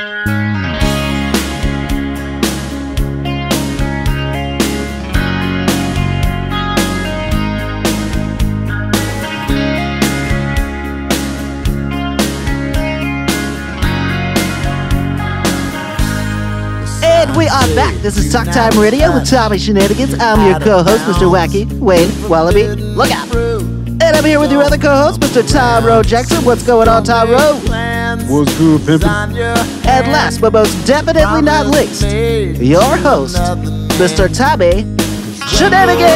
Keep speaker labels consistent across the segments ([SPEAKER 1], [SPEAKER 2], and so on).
[SPEAKER 1] And we are back. This is Talk Time Radio with Tommy Shenanigans. I'm your co-host, Mr. Wacky Wayne Wallaby. Look out! And I'm here with your other co-host, Mr. Tom Rowe Jackson. What's going on, Tom Rowe?
[SPEAKER 2] What's good, pimpin'?
[SPEAKER 1] And last but most definitely not least, your host, Mr. Tommy Shenanigans.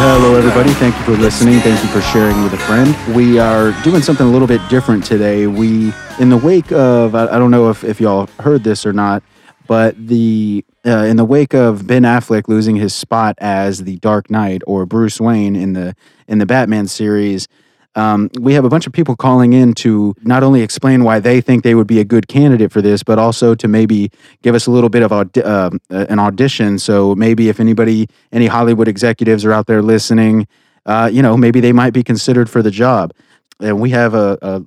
[SPEAKER 2] Hello, everybody. Thank you for listening. Thank you for sharing with a friend. We are doing something a little bit different today. We, in the wake of, I, I don't know if, if y'all heard this or not, but the uh, in the wake of Ben Affleck losing his spot as the Dark Knight or Bruce Wayne in the in the Batman series, um, we have a bunch of people calling in to not only explain why they think they would be a good candidate for this, but also to maybe give us a little bit of audi- uh, an audition. So maybe if anybody, any Hollywood executives are out there listening, uh, you know, maybe they might be considered for the job. And we have a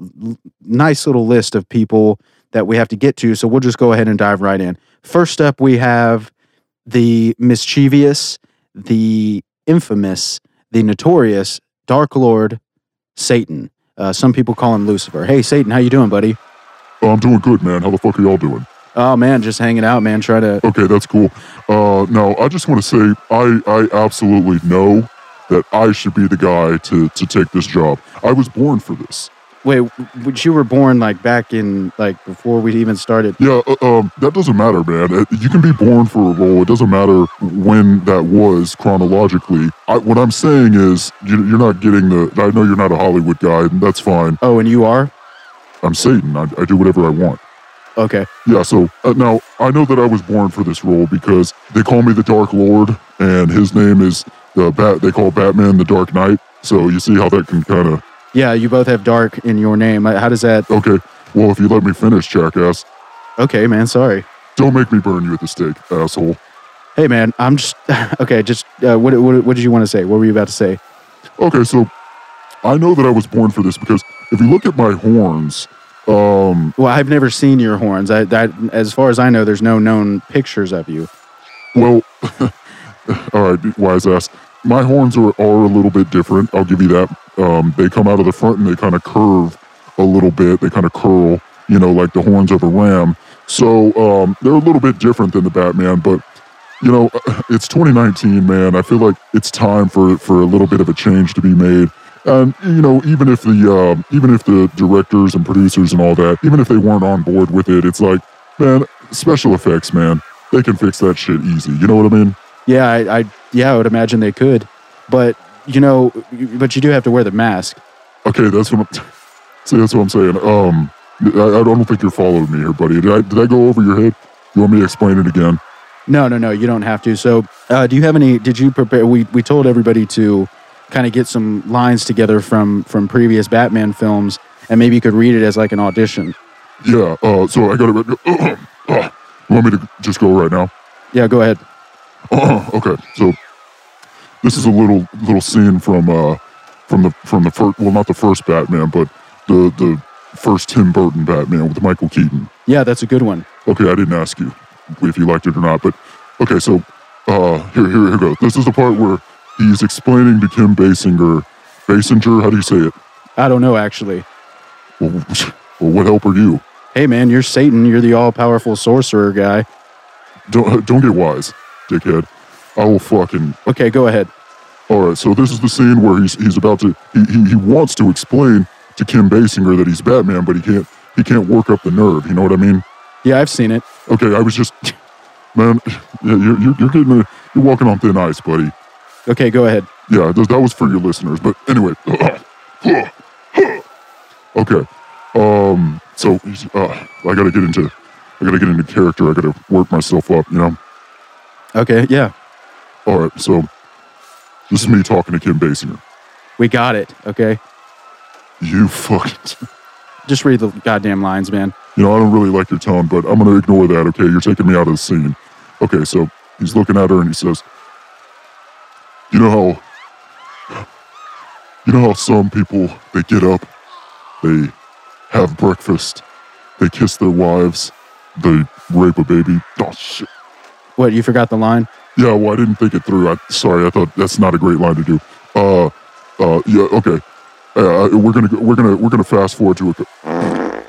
[SPEAKER 2] nice little list of people that we have to get to. So we'll just go ahead and dive right in. First up, we have the mischievous, the infamous, the notorious Dark Lord Satan. Uh, some people call him Lucifer. Hey, Satan, how you doing, buddy?
[SPEAKER 3] Oh, I'm doing good, man. How the fuck are y'all doing?
[SPEAKER 2] Oh man, just hanging out, man. Try to.
[SPEAKER 3] Okay, that's cool. Uh, now, I just want to say I, I absolutely know that I should be the guy to, to take this job. I was born for this.
[SPEAKER 2] Wait, but you were born like back in like before we even started.
[SPEAKER 3] Yeah, uh, um, that doesn't matter, man. You can be born for a role. It doesn't matter when that was chronologically. I, what I'm saying is, you, you're not getting the. I know you're not a Hollywood guy, and that's fine.
[SPEAKER 2] Oh, and you are?
[SPEAKER 3] I'm Satan. I, I do whatever I want.
[SPEAKER 2] Okay.
[SPEAKER 3] Yeah, so uh, now I know that I was born for this role because they call me the Dark Lord, and his name is the Bat. They call Batman the Dark Knight. So you see how that can kind of
[SPEAKER 2] Yeah, you both have dark in your name. How does that?
[SPEAKER 3] okay. Well, if you let me finish, jackass,
[SPEAKER 2] Okay, man. Sorry.
[SPEAKER 3] don't make me burn you at the stake, asshole.
[SPEAKER 2] Hey, man. I'm just okay. Just uh, what, what? What did you want to say? What were you about to say?
[SPEAKER 3] Okay, so I know that I was born for this because if you look at my horns, um,
[SPEAKER 2] Well, I've never seen your horns. I that as far as I know, there's no known pictures of you.
[SPEAKER 3] well, all right, wise ass. My horns are, are a little bit different. I'll give you that. Um, they come out of the front and they kind of curve a little bit. They kind of curl, you know, like the horns of a ram. So um, they're a little bit different than the Batman, but you know, it's 2019, man. I feel like it's time for for a little bit of a change to be made. And you know, even if the um, even if the directors and producers and all that, even if they weren't on board with it, it's like, man, special effects, man, they can fix that shit easy. You know what I mean?
[SPEAKER 2] Yeah, I, I yeah, I would imagine they could, but you know, but you do have to wear the mask.
[SPEAKER 3] Okay, that's what I'm. See, that's what I'm saying. Um, I, I don't think you're following me here, buddy. Did I did I go over your head? You want me to explain it again?
[SPEAKER 2] No, no, no, you don't have to. So, uh, do you have any? Did you prepare? We we told everybody to kind of get some lines together from from previous Batman films, and maybe you could read it as like an audition.
[SPEAKER 3] Yeah. Uh, so I got it. Uh, you want me to just go right now?
[SPEAKER 2] Yeah, go ahead.
[SPEAKER 3] Okay. So this is a little little scene from uh from the from the first well not the first Batman but the the first Tim Burton Batman with Michael Keaton.
[SPEAKER 2] Yeah, that's a good one.
[SPEAKER 3] Okay, I didn't ask you if you liked it or not, but okay, so uh here here here goes. This is the part where he's explaining to Kim Basinger Basinger, how do you say it?
[SPEAKER 2] I don't know actually.
[SPEAKER 3] Well, well what help are you?
[SPEAKER 2] Hey, man, you're Satan. You're the all powerful sorcerer guy.
[SPEAKER 3] Don't don't get wise, dickhead. I will fucking
[SPEAKER 2] Okay, go ahead.
[SPEAKER 3] All right, so this is the scene where he's he's about to he, he, he wants to explain to Kim Basinger that he's Batman, but he can't he can't work up the nerve. You know what I mean?
[SPEAKER 2] Yeah, I've seen it.
[SPEAKER 3] Okay, I was just man, yeah, you're you're, you're getting a, you're walking on thin ice, buddy.
[SPEAKER 2] Okay, go ahead.
[SPEAKER 3] Yeah, th- that was for your listeners, but anyway. okay, um, so uh, I gotta get into I gotta get into character. I gotta work myself up. You know.
[SPEAKER 2] Okay, yeah,
[SPEAKER 3] All right, so this is me talking to Kim Basinger.
[SPEAKER 2] we got it. Okay,
[SPEAKER 3] You fucking.
[SPEAKER 2] just read the goddamn lines, man.
[SPEAKER 3] You know, I don't really like your tone, but I'm going to ignore that, okay? You're taking me out of the scene. Okay, so he's looking at her and he says, You know how. You know how some people, they get up They have breakfast. They kiss their wives. They rape a baby. Oh shit.
[SPEAKER 2] What, you forgot the line?
[SPEAKER 3] Yeah, well, I didn't think it through. I sorry, I thought that's not a great line to do. Uh, uh, yeah, okay. Uh, we're gonna go- we're gonna we're gonna fast forward to a.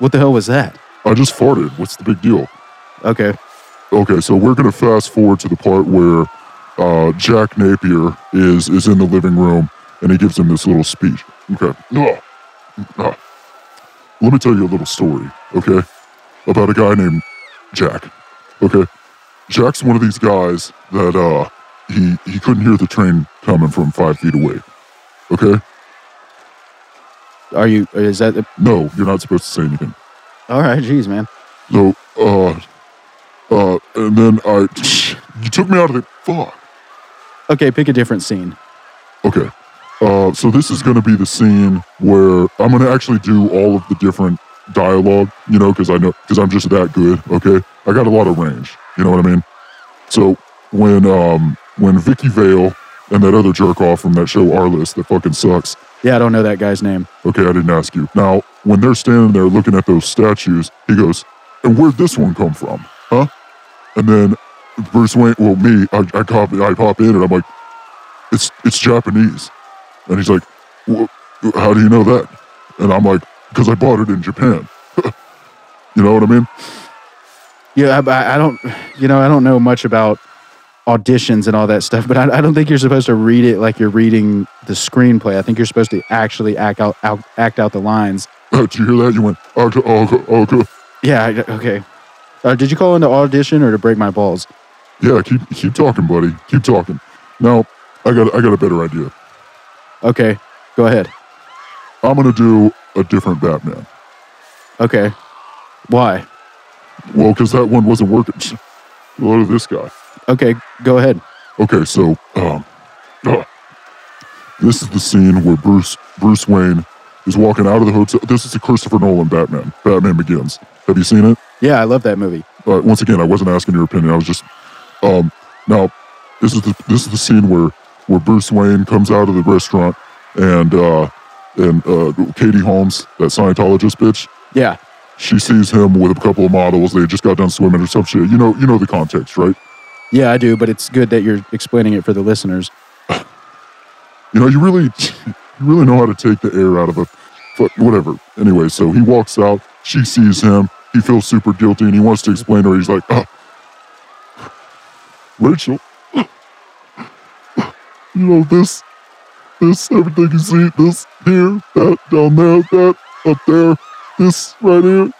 [SPEAKER 2] What the hell was that?
[SPEAKER 3] I just farted. What's the big deal?
[SPEAKER 2] Okay.
[SPEAKER 3] Okay, so we're gonna fast forward to the part where uh, Jack Napier is is in the living room and he gives him this little speech. Okay. Ah. Let me tell you a little story, okay, about a guy named Jack. Okay, Jack's one of these guys that uh he he couldn't hear the train coming from five feet away. Okay,
[SPEAKER 2] Are you, is that, the,
[SPEAKER 3] no, you're not supposed to say anything.
[SPEAKER 2] all right, jeez, man.
[SPEAKER 3] So, uh, uh, and then I, you took me out of the fuck.
[SPEAKER 2] Okay, pick a different scene.
[SPEAKER 3] Okay. Uh, so this is going to be the scene where I'm going to actually do all of the different dialogue, you know, because I know, because I'm just that good. Okay. I got a lot of range. You know what I mean? So when, um, when Vicki Vale and that other jerk off from that show Arliss that fucking sucks.
[SPEAKER 2] Yeah, I don't know that guy's name.
[SPEAKER 3] Okay. I didn't ask you. Now, when they're standing there looking at those statues, he goes, and where'd this one come from? Huh? And then Bruce Wayne, well, me, I, I copy, I pop in and I'm like, it's, it's Japanese. And he's like, "Wha- how do you know that? And I'm like, because I bought it in Japan. you know what I mean?
[SPEAKER 2] Yeah, I, I- don't, you know, I don't know much about auditions and all that stuff, but I, I don't think you're supposed to read it like you're reading the screenplay. I think you're supposed to actually act out, out act out the lines.
[SPEAKER 3] Did you hear that? You went, okay, okay, okay.
[SPEAKER 2] Yeah, okay. Uh, did you call in to audition or to break my balls?
[SPEAKER 3] Yeah, keep keep talking, buddy. Keep talking. Now, I got I got a better idea.
[SPEAKER 2] Okay, go ahead.
[SPEAKER 3] I'm gonna do a different Batman.
[SPEAKER 2] Okay. Why?
[SPEAKER 3] Well, because that one wasn't working. What of this guy?
[SPEAKER 2] Okay, go ahead.
[SPEAKER 3] Okay, so um, uh, this is the scene where Bruce Bruce Wayne is walking out of the hotel. This is the Christopher Nolan Batman. Batman Begins. Have you seen it?
[SPEAKER 2] Yeah, I love that movie.
[SPEAKER 3] Uh, once again, I wasn't asking your opinion. I was just um, now. This is the this is the scene where where Bruce Wayne comes out of the restaurant and uh, and uh, Katie Holmes, that Scientologist bitch,
[SPEAKER 2] Yeah.
[SPEAKER 3] She sees him with a couple of models. They just got done swimming or some shit. You know, you know the context, right?
[SPEAKER 2] Yeah, I do, but it's good that you're explaining it for the listeners.
[SPEAKER 3] You know, you really, you really know how to take the air out of a, but whatever. Anyway, so he walks out. She sees him. He feels super guilty, and he wants to explain to her. He's like, oh, Rachel, you know this, this, everything you see, this here, that down there, that up there, this right here.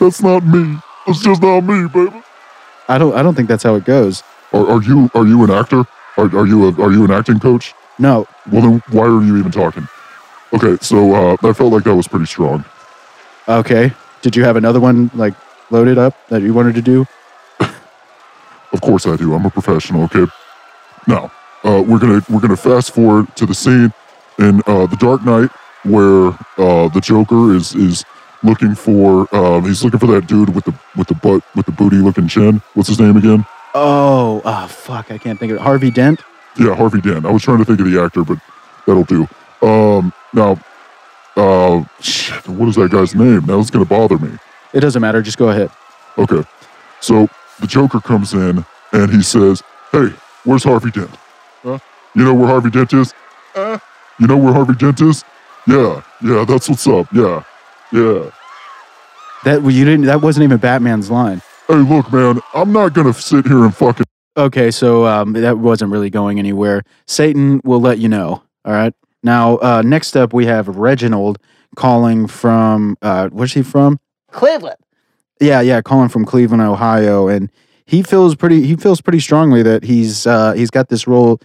[SPEAKER 3] That's not me. It's just not me, baby.
[SPEAKER 2] I don't I don't think that's how it goes.
[SPEAKER 3] Are, are you are you an actor? Are, are you a, are you an acting coach?
[SPEAKER 2] No.
[SPEAKER 3] Well, then why are you even talking? Okay, so uh, I felt like that was pretty strong.
[SPEAKER 2] Okay. Did you have another one like loaded up that you wanted to do?
[SPEAKER 3] Of course I do. I'm a professional. Okay. Now uh, we're gonna we're gonna fast forward to the scene in uh, the Dark Knight where uh, the Joker is is looking for um, he's looking for that dude with the with the butt with the booty looking chin. What's his name again?
[SPEAKER 2] Oh, oh fuck, I can't think of it. Harvey Dent?
[SPEAKER 3] Yeah, Harvey Dent. I was trying to think of the actor, but that'll do. Um, now, uh, shit, what is that guy's name? Now it's gonna bother me.
[SPEAKER 2] It doesn't matter, just go ahead.
[SPEAKER 3] Okay. So the Joker comes in and he says, Hey, where's Harvey Dent? Huh? You know where Harvey Dent is? Uh, you know where Harvey Dent is? Yeah, yeah, that's what's up. Yeah, yeah.
[SPEAKER 2] That well, you didn't that wasn't even Batman's line.
[SPEAKER 3] Hey, look, man, I'm not gonna sit here and fucking.
[SPEAKER 2] Okay, so um, that wasn't really going anywhere. Satan will let you know. All right. Now, uh, next up, we have Reginald calling from. Uh, where's he from?
[SPEAKER 1] Cleveland.
[SPEAKER 2] Yeah, yeah, calling from Cleveland, Ohio, and he feels pretty. He feels pretty strongly that he's uh, he's got this role.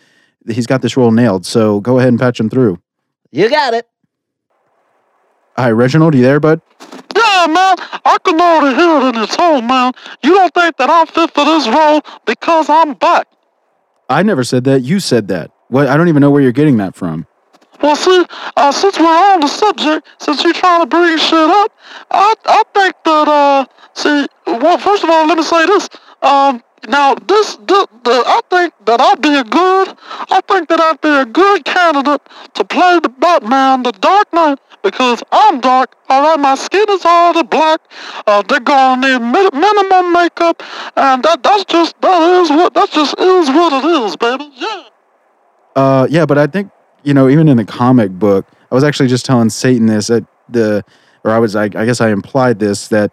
[SPEAKER 2] He's got this role nailed. So go ahead and patch him through.
[SPEAKER 1] You got it.
[SPEAKER 2] Hi, Reginald. You there, bud?
[SPEAKER 4] Yeah, man, I can already hear it in his tone, man. You don't think that I'm fit for this role because I'm back.
[SPEAKER 2] I never said that. You said that. What? I don't even know where you're getting that from.
[SPEAKER 4] Well, see, uh, since we're on the subject, since you're trying to bring shit up, I, I think that, uh, see, well, first of all, let me say this. Um, now, this, the, I think that I'd be a good, I think that I'd be a good candidate to play the Batman, the Dark Knight, because I'm dark. All right, my skin is all the black. Uh, they're gonna need mi- minimum makeup, and that that's just that is what that just is what it is, baby. Yeah.
[SPEAKER 2] Uh, yeah, but I think you know, even in the comic book, I was actually just telling Satan this that the, or I was, I, I guess I implied this that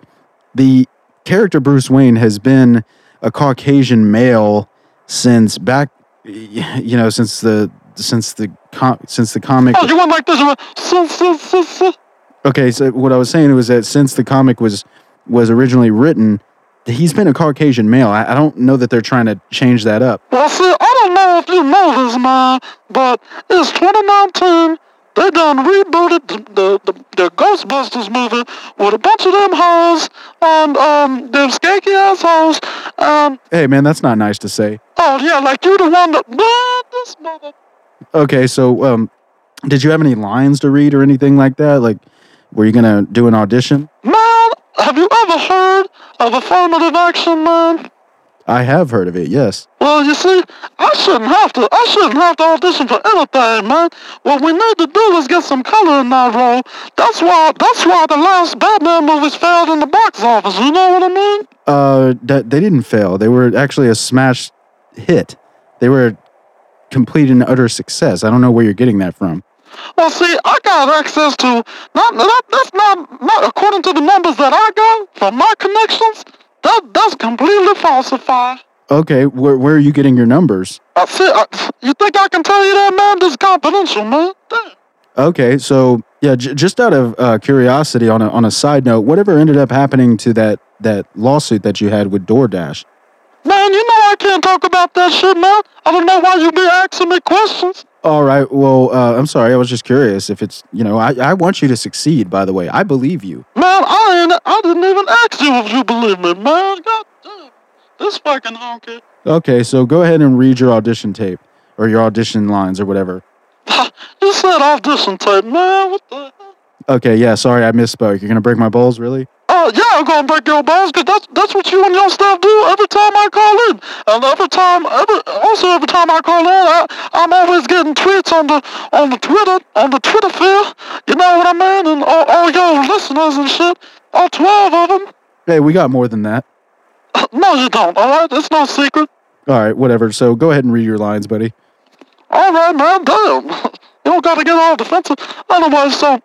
[SPEAKER 2] the character Bruce Wayne has been a Caucasian male since back, you know, since the since the com- since the comic.
[SPEAKER 4] Oh, you went like this.
[SPEAKER 2] Okay, so what I was saying was that since the comic was was originally written, he's been a Caucasian male. I, I don't know that they're trying to change that up.
[SPEAKER 4] Well, see, I don't know if you know this, man, but it's 2019. They done rebooted the, the, the, the Ghostbusters movie with a bunch of them hoes and um, them skanky assholes. Um,
[SPEAKER 2] Hey, man, that's not nice to say.
[SPEAKER 4] oh, yeah, like you're the one that. Man, this mother.
[SPEAKER 2] Okay, so um, did you have any lines to read or anything like that? Like, were you gonna do an audition?
[SPEAKER 4] Man, have you ever heard of affirmative action, man?
[SPEAKER 2] I have heard of it. Yes.
[SPEAKER 4] Well, you see, I shouldn't have to. I shouldn't have to audition for anything, man. What we need to do is get some color in that role. That's why. That's why the last Batman movies failed in the box office. You know what I mean?
[SPEAKER 2] Uh, that they didn't fail. They were actually a smash hit. They were a complete and utter success. I don't know where you're getting that from.
[SPEAKER 4] Well, see, I got access to not. That, that's not not according to the numbers that I got from my connections. That that's completely falsified.
[SPEAKER 2] Okay, where where are you getting your numbers?
[SPEAKER 4] I see. I, you think I can tell you that, man? This is confidential, man. Damn.
[SPEAKER 2] Okay, so yeah, j- just out of uh, curiosity, on a on a side note, whatever ended up happening to that that lawsuit that you had with DoorDash?
[SPEAKER 4] Man, you know I can't talk about that shit, man. I don't know why you be asking me questions.
[SPEAKER 2] All right. Well, uh, I'm sorry. I was just curious if it's you know I, I want you to succeed. By the way, I believe you.
[SPEAKER 4] Man, I ain't, I didn't even ask you if you believe me, man. God damn. This fucking honky.
[SPEAKER 2] Okay, so go ahead and read your audition tape or your audition lines or whatever.
[SPEAKER 4] You said audition tape, man. What the hell?
[SPEAKER 2] Okay, yeah. Sorry, I misspoke. You're gonna break my balls, really?
[SPEAKER 4] Yeah, I'm gonna break your balls, cause that's, that's what you and your staff do every time I call in. And every time, every, also every time I call in, I, I'm always getting tweets on the, on the Twitter, on the Twitter feed. You know what I mean? And all, all your listeners and shit. All 12 of them.
[SPEAKER 2] Hey, we got more than that.
[SPEAKER 4] No, you don't, alright? It's no secret.
[SPEAKER 2] All right, whatever. So go ahead and read your lines, buddy.
[SPEAKER 4] All right, man. Damn. You don't gotta get all defensive. Anyway, so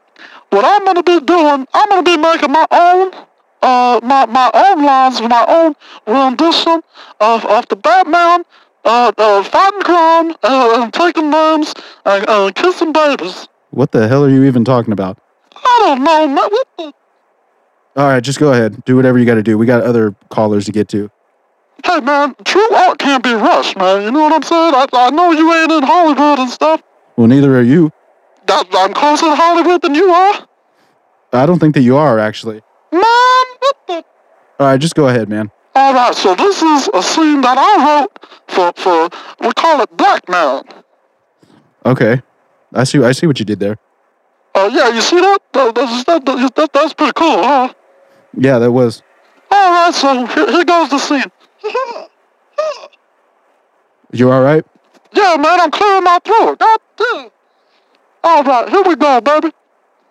[SPEAKER 4] what I'm gonna be doing, I'm gonna be making my own, uh, my my own lines, my own rendition of of the Batman, uh, uh fighting crime, uh, and taking names, and uh, kissing babies.
[SPEAKER 2] What the hell are you even talking about?
[SPEAKER 4] I don't know, man. What the?
[SPEAKER 2] All right, just go ahead. Do whatever you got to do. We got other callers to get to.
[SPEAKER 4] Hey, man. True art can't be rushed, man. You know what I'm saying? I I know you ain't in Hollywood and stuff.
[SPEAKER 2] Well, neither are you.
[SPEAKER 4] That, I'm closer to Hollywood than you are,
[SPEAKER 2] I don't think that you are actually.
[SPEAKER 4] man.
[SPEAKER 2] All right, just go ahead, man.
[SPEAKER 4] All right, so this is a scene that I wrote for for we call it Blackmail.
[SPEAKER 2] Okay, I see. I see what you did there.
[SPEAKER 4] Oh yeah, you see that? That, that's, that, that, that? That's pretty cool, huh?
[SPEAKER 2] Yeah, that was.
[SPEAKER 4] All right, so here, here goes the scene.
[SPEAKER 2] You all right?
[SPEAKER 4] yeah, man, I'm clearing my throat. God damn. All right, here we go, baby.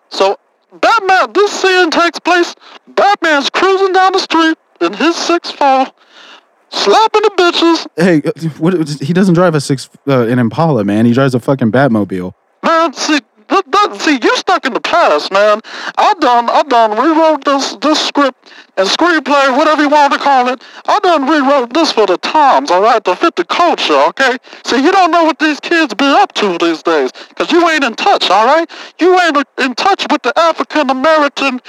[SPEAKER 4] So Batman, this scene takes place. Batman's cruising down the street in his six four, slapping the bitches.
[SPEAKER 2] Hey, uh, what? He doesn't drive a six uh, an Impala, man. He drives a fucking Batmobile.
[SPEAKER 4] Man, see, that, that, see, you stuck in the past, man. I done, I done rewrote this, this script and screenplay, whatever you want to call it. I done rewrote this for the times, all right, to fit the culture, okay? See, you don't know what these kids be up to these days, cause you ain't in touch, all right? You ain't in touch with the African American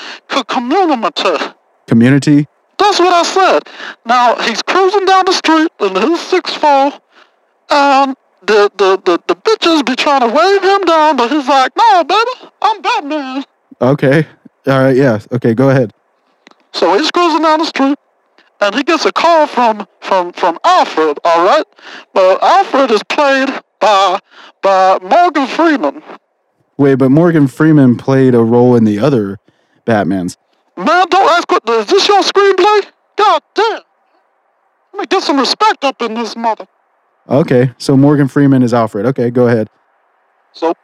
[SPEAKER 4] community.
[SPEAKER 2] Community.
[SPEAKER 4] That's what I said. Now he's cruising down the street in his six four, and the, the the the bitches be trying to wave him down, but he's like, "No, baby, I'm Batman."
[SPEAKER 2] Okay. All right. Yeah. Okay. Go ahead.
[SPEAKER 4] So he's cruising down the street, and he gets a call from from from Alfred. All right, well, Alfred is played by by Morgan Freeman.
[SPEAKER 2] Wait, but Morgan Freeman played a role in the other Batmans.
[SPEAKER 4] Man, don't ask what. Is this your screenplay? God damn! Let me get some respect up in this mother.
[SPEAKER 2] Okay. So Morgan Freeman is Alfred. Okay. Go ahead.
[SPEAKER 4] So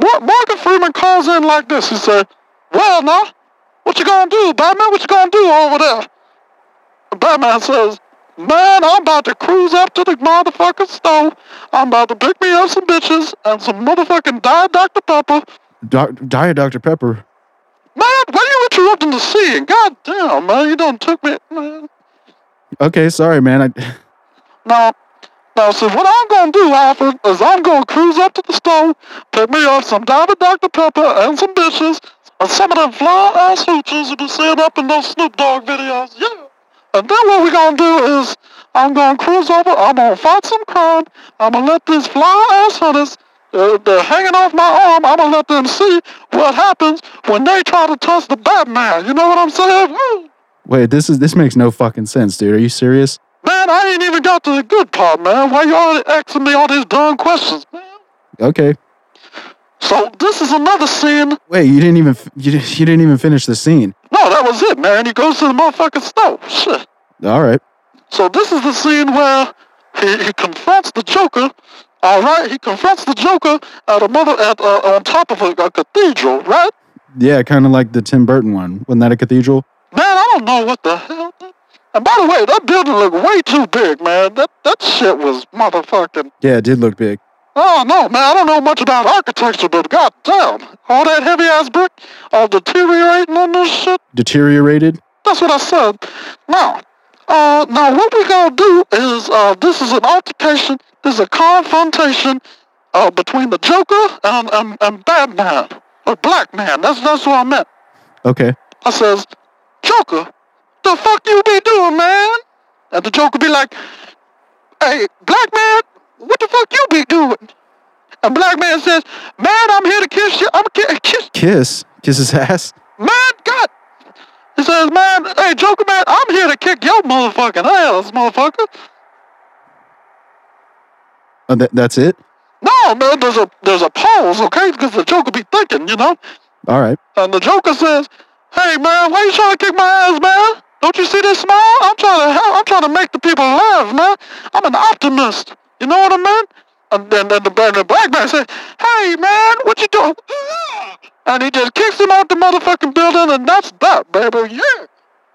[SPEAKER 4] Mor- Morgan Freeman calls in like this. He said, "Well, now, what you gonna do, Batman? What you gonna do over there?" Batman says, "Man, I'm about to cruise up to the motherfucking store. I'm about to pick me up some bitches and some motherfucking Diet Dr Pepper."
[SPEAKER 2] Doc, Diet Dr. Pepper.
[SPEAKER 4] Man, why are you interrupting the scene? God damn, man, you done took me, man.
[SPEAKER 2] Okay, sorry, man. I,
[SPEAKER 4] Now, now, see, what I'm gonna do, Alfred, is I'm gonna cruise up to the store, pick me up some Diamond Dr Pepper and some bitches, and some of them fly ass hoochers you be seeing up in those Snoop Dogg videos. Yeah. And then what we're gonna do is I'm gonna cruise over. I'm gonna fight some crime. I'm gonna let these fly ass hunters. Uh, they're hanging off my arm. I'm gonna let them see what happens when they try to touch the Batman. You know what I'm saying?
[SPEAKER 2] Wait, this is this makes no fucking sense, dude. Are you serious?
[SPEAKER 4] Man, I ain't even got to the good part, man. Why you already asking me all these dumb questions, man?
[SPEAKER 2] Okay.
[SPEAKER 4] So this is another scene.
[SPEAKER 2] Wait, you didn't even you, you didn't even finish the scene.
[SPEAKER 4] No, that was it, man. He goes to the motherfucking store. Shit.
[SPEAKER 2] All right.
[SPEAKER 4] So this is the scene where he, he confronts the Joker. All right, he confronts the Joker at a mother at uh, on top of a, a cathedral, right?
[SPEAKER 2] Yeah, kind of like the Tim Burton one. Wasn't that a cathedral?
[SPEAKER 4] Man, I don't know what the hell. And by the way, that building looked way too big, man. That that shit was motherfucking.
[SPEAKER 2] Yeah, it did look big.
[SPEAKER 4] Oh no, man, I don't know much about architecture, but goddamn, all that heavy ass brick, all deteriorating on this shit.
[SPEAKER 2] Deteriorated.
[SPEAKER 4] That's what I said. Now, uh, now what we gonna do is, uh, this is an altercation, this is a confrontation, uh, between the Joker and, and, and Batman, or Black Man. That's that's what I meant.
[SPEAKER 2] Okay.
[SPEAKER 4] I says, Joker, the fuck you doing, man? And the Joker be like, Hey, Black Man, what the fuck you be doing? And Black Man says, Man, I'm here to kiss you. I'm ki- kiss,
[SPEAKER 2] Kiss. Kiss his ass.
[SPEAKER 4] man, God. He says, Man, hey, Joker, man, I'm here to kick your motherfucking ass, motherfucker.
[SPEAKER 2] Oh, that, that's it.
[SPEAKER 4] No, man, there's a there's a pause, okay? Because the Joker be thinking, you know.
[SPEAKER 2] All right.
[SPEAKER 4] And the Joker says, "Hey man, why you trying to kick my ass, man? Don't you see this smile? I'm trying to help. I'm trying to make the people laugh, man. I'm an optimist. You know what I mean?" And then, then the, black man said, "Hey man, what you doing?" And he just kicks him out the motherfucking building, and that's that, baby. Yeah.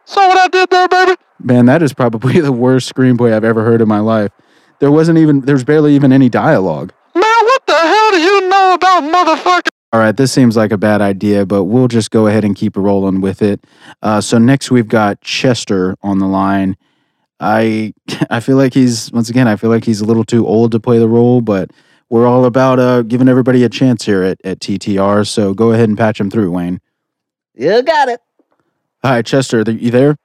[SPEAKER 4] So what I did there, baby?
[SPEAKER 2] Man, that is probably the worst screenplay I've ever heard in my life. There wasn't even there's barely even any dialogue.
[SPEAKER 4] Man, what the hell do you know about motherfucking?
[SPEAKER 2] All right, this seems like a bad idea, but we'll just go ahead and keep rolling with it. Uh, so next we've got Chester on the line. I I feel like he's once again I feel like he's a little too old to play the role, but we're all about uh, giving everybody a chance here at, at TTR. So go ahead and patch him through, Wayne.
[SPEAKER 1] You got it.
[SPEAKER 2] Hi, Chester. Are you there?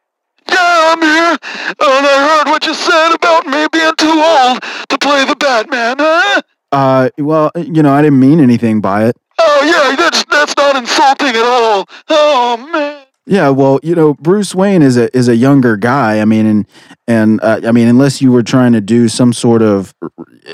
[SPEAKER 4] Yeah, I'm here. And I heard what you said about me being too old to play the Batman, huh?
[SPEAKER 2] Uh, well, you know, I didn't mean anything by it.
[SPEAKER 4] Oh yeah, that's that's not insulting at all. Oh man.
[SPEAKER 2] Yeah, well, you know, Bruce Wayne is a is a younger guy. I mean, and and uh, I mean, unless you were trying to do some sort of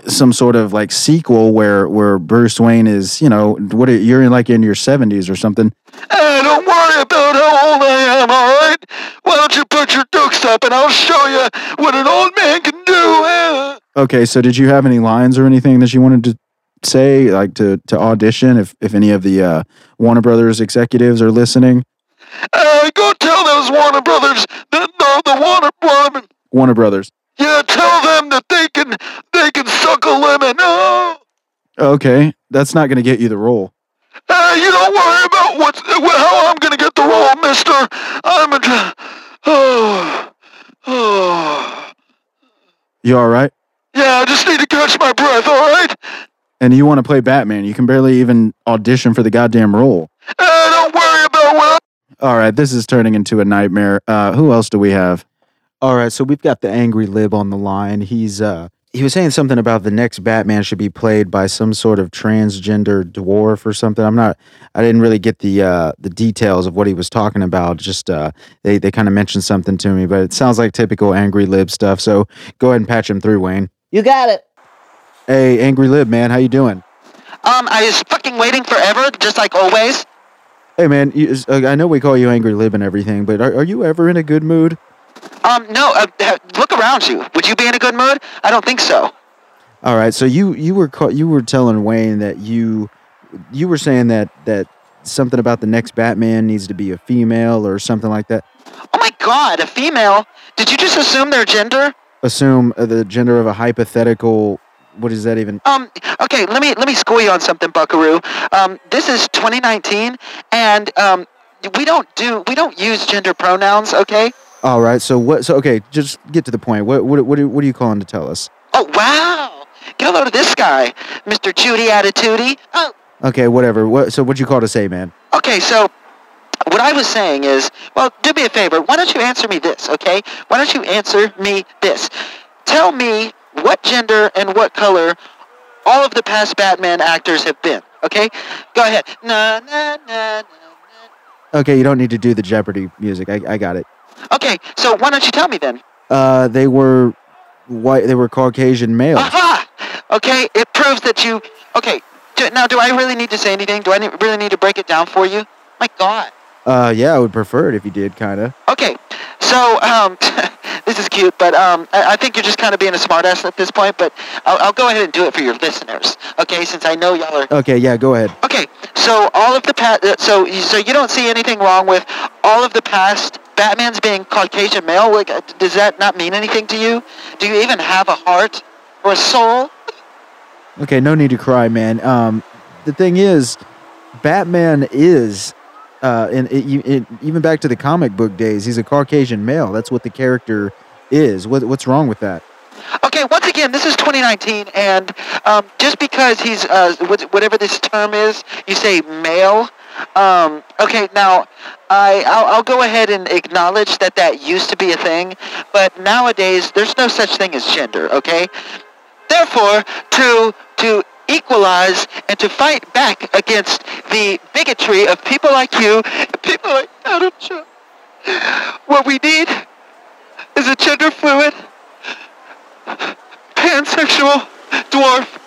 [SPEAKER 2] some sort of like sequel where where Bruce Wayne is, you know, what are- you're in like in your seventies or something.
[SPEAKER 4] Hey, don't worry about how old I am, all right? Why don't you put your dukes up and I'll show you what an old man can do?
[SPEAKER 2] Okay, so did you have any lines or anything that you wanted to say, like to to audition? If if any of the uh, Warner Brothers executives are listening,
[SPEAKER 4] Uh, go tell those Warner Brothers, the, the, the Warner Warner,
[SPEAKER 2] Warner Brothers.
[SPEAKER 4] yeah, tell them that they can they can suck a lemon. Oh.
[SPEAKER 2] Okay, that's not going to get you the role.
[SPEAKER 4] Uh, you don't worry about what's, how I'm gonna get the role, mister. I'm a... Oh, oh.
[SPEAKER 2] You all right?
[SPEAKER 4] Yeah, I just need to catch my breath, all right?
[SPEAKER 2] And you want to play Batman? You can barely even audition for the goddamn role.
[SPEAKER 4] Uh, don't worry about what...
[SPEAKER 2] All right, this is turning into a nightmare. Uh, who else do we have? All right, so we've got the angry lib on the line. He's uh he was saying something about the next Batman should be played by some sort of transgender dwarf or something. I'm not I didn't really get the uh the details of what he was talking about. Just uh they they kind of mentioned something to me, but it sounds like typical angry lib stuff. So go ahead and patch him through, Wayne.
[SPEAKER 1] You got it.
[SPEAKER 2] Hey, angry lib, man, how you doing?
[SPEAKER 5] Um, I was fucking waiting forever, just like always.
[SPEAKER 2] Hey, man, you, uh, I know we call you angry lib and everything, but are, are you ever in a good mood?
[SPEAKER 5] Um, no, uh, look around you. Would you be in a good mood? I don't think so.
[SPEAKER 2] All right, so you you were ca- you were telling Wayne that you you were saying that that something about the next Batman needs to be a female or something like that.
[SPEAKER 5] Oh my god, a female? Did you just assume their gender?
[SPEAKER 2] Assume uh, the gender of a hypothetical. What is that even?
[SPEAKER 5] Um, okay, let me let me school you on something, Buckaroo. Um, this is 2019, and um, we don't do we don't use gender pronouns, okay?
[SPEAKER 2] All right. So what? So okay, just get to the point. What what what, are- what are you calling to tell us?
[SPEAKER 5] Oh wow! Get a load of this guy, Mr. Judy Attitudey. Oh,
[SPEAKER 2] Okay, whatever. What? So what you call to say, man?
[SPEAKER 5] okay, so what I was saying is, well, do me a favor. Why don't you answer me this, okay? Why don't you answer me this? Tell me what gender and what color all of the past Batman actors have been, okay? Go ahead. Na na na.
[SPEAKER 2] Okay, you don't need to do the Jeopardy music. I I got it.
[SPEAKER 5] Okay, so why don't you tell me then?
[SPEAKER 2] Uh, they were white. They were Caucasian males.
[SPEAKER 5] Aha! Okay, it proves that you. Okay, do, now do I really need to say anything? Do I ne- really need to break it down for you? My God.
[SPEAKER 2] Uh, yeah, I would prefer it if you did, kind of.
[SPEAKER 5] Okay, so um, this is cute, but um, I, I think you're just kind of being a smartass at this point. But I'll, I'll go ahead and do it for your listeners. Okay, since I know y'all are.
[SPEAKER 2] Okay, yeah, go ahead.
[SPEAKER 5] Okay, so all of the past, uh, so you- so you don't see anything wrong with all of the past Batman's being Caucasian male. Like, uh, does that not mean anything to you? Do you even have a heart or a soul?
[SPEAKER 2] Okay, no need to cry, man. Um, the thing is, Batman is, uh, and it, it, even back to the comic book days, he's a Caucasian male. That's what the character is. What, what's wrong with that?
[SPEAKER 5] Okay, once again, this is 2019, and um, just because he's uh, whatever this term is, you say male. Um, okay, now I I'll, I'll go ahead and acknowledge that that used to be a thing, but nowadays there's no such thing as gender. Okay, therefore to to equalize and to fight back against the bigotry of people like you, people like Adam Jones, what we need is a gender fluid pansexual dwarf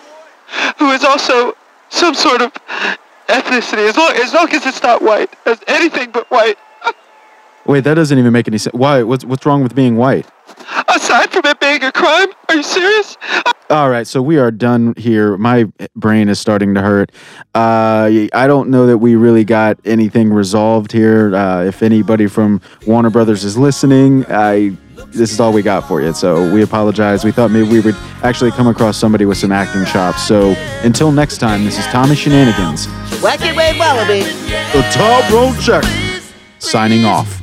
[SPEAKER 5] who is also some sort of ethnicity, as long as, long as it's not white, as anything but white.
[SPEAKER 2] Wait, that doesn't even make any sense. Why? What's what's wrong with being white?
[SPEAKER 5] Aside from it being a crime, are you serious?
[SPEAKER 2] All right, so we are done here. My brain is starting to hurt. Uh, I don't know that we really got anything resolved here. Uh, if anybody from Warner Brothers is listening, I this is all we got for you. So we apologize. We thought maybe we would actually come across somebody with some acting chops. So until next time, this is Tommy Shenanigans,
[SPEAKER 1] Wacky Wade Wallaby.
[SPEAKER 2] the Tom Road Check, signing off.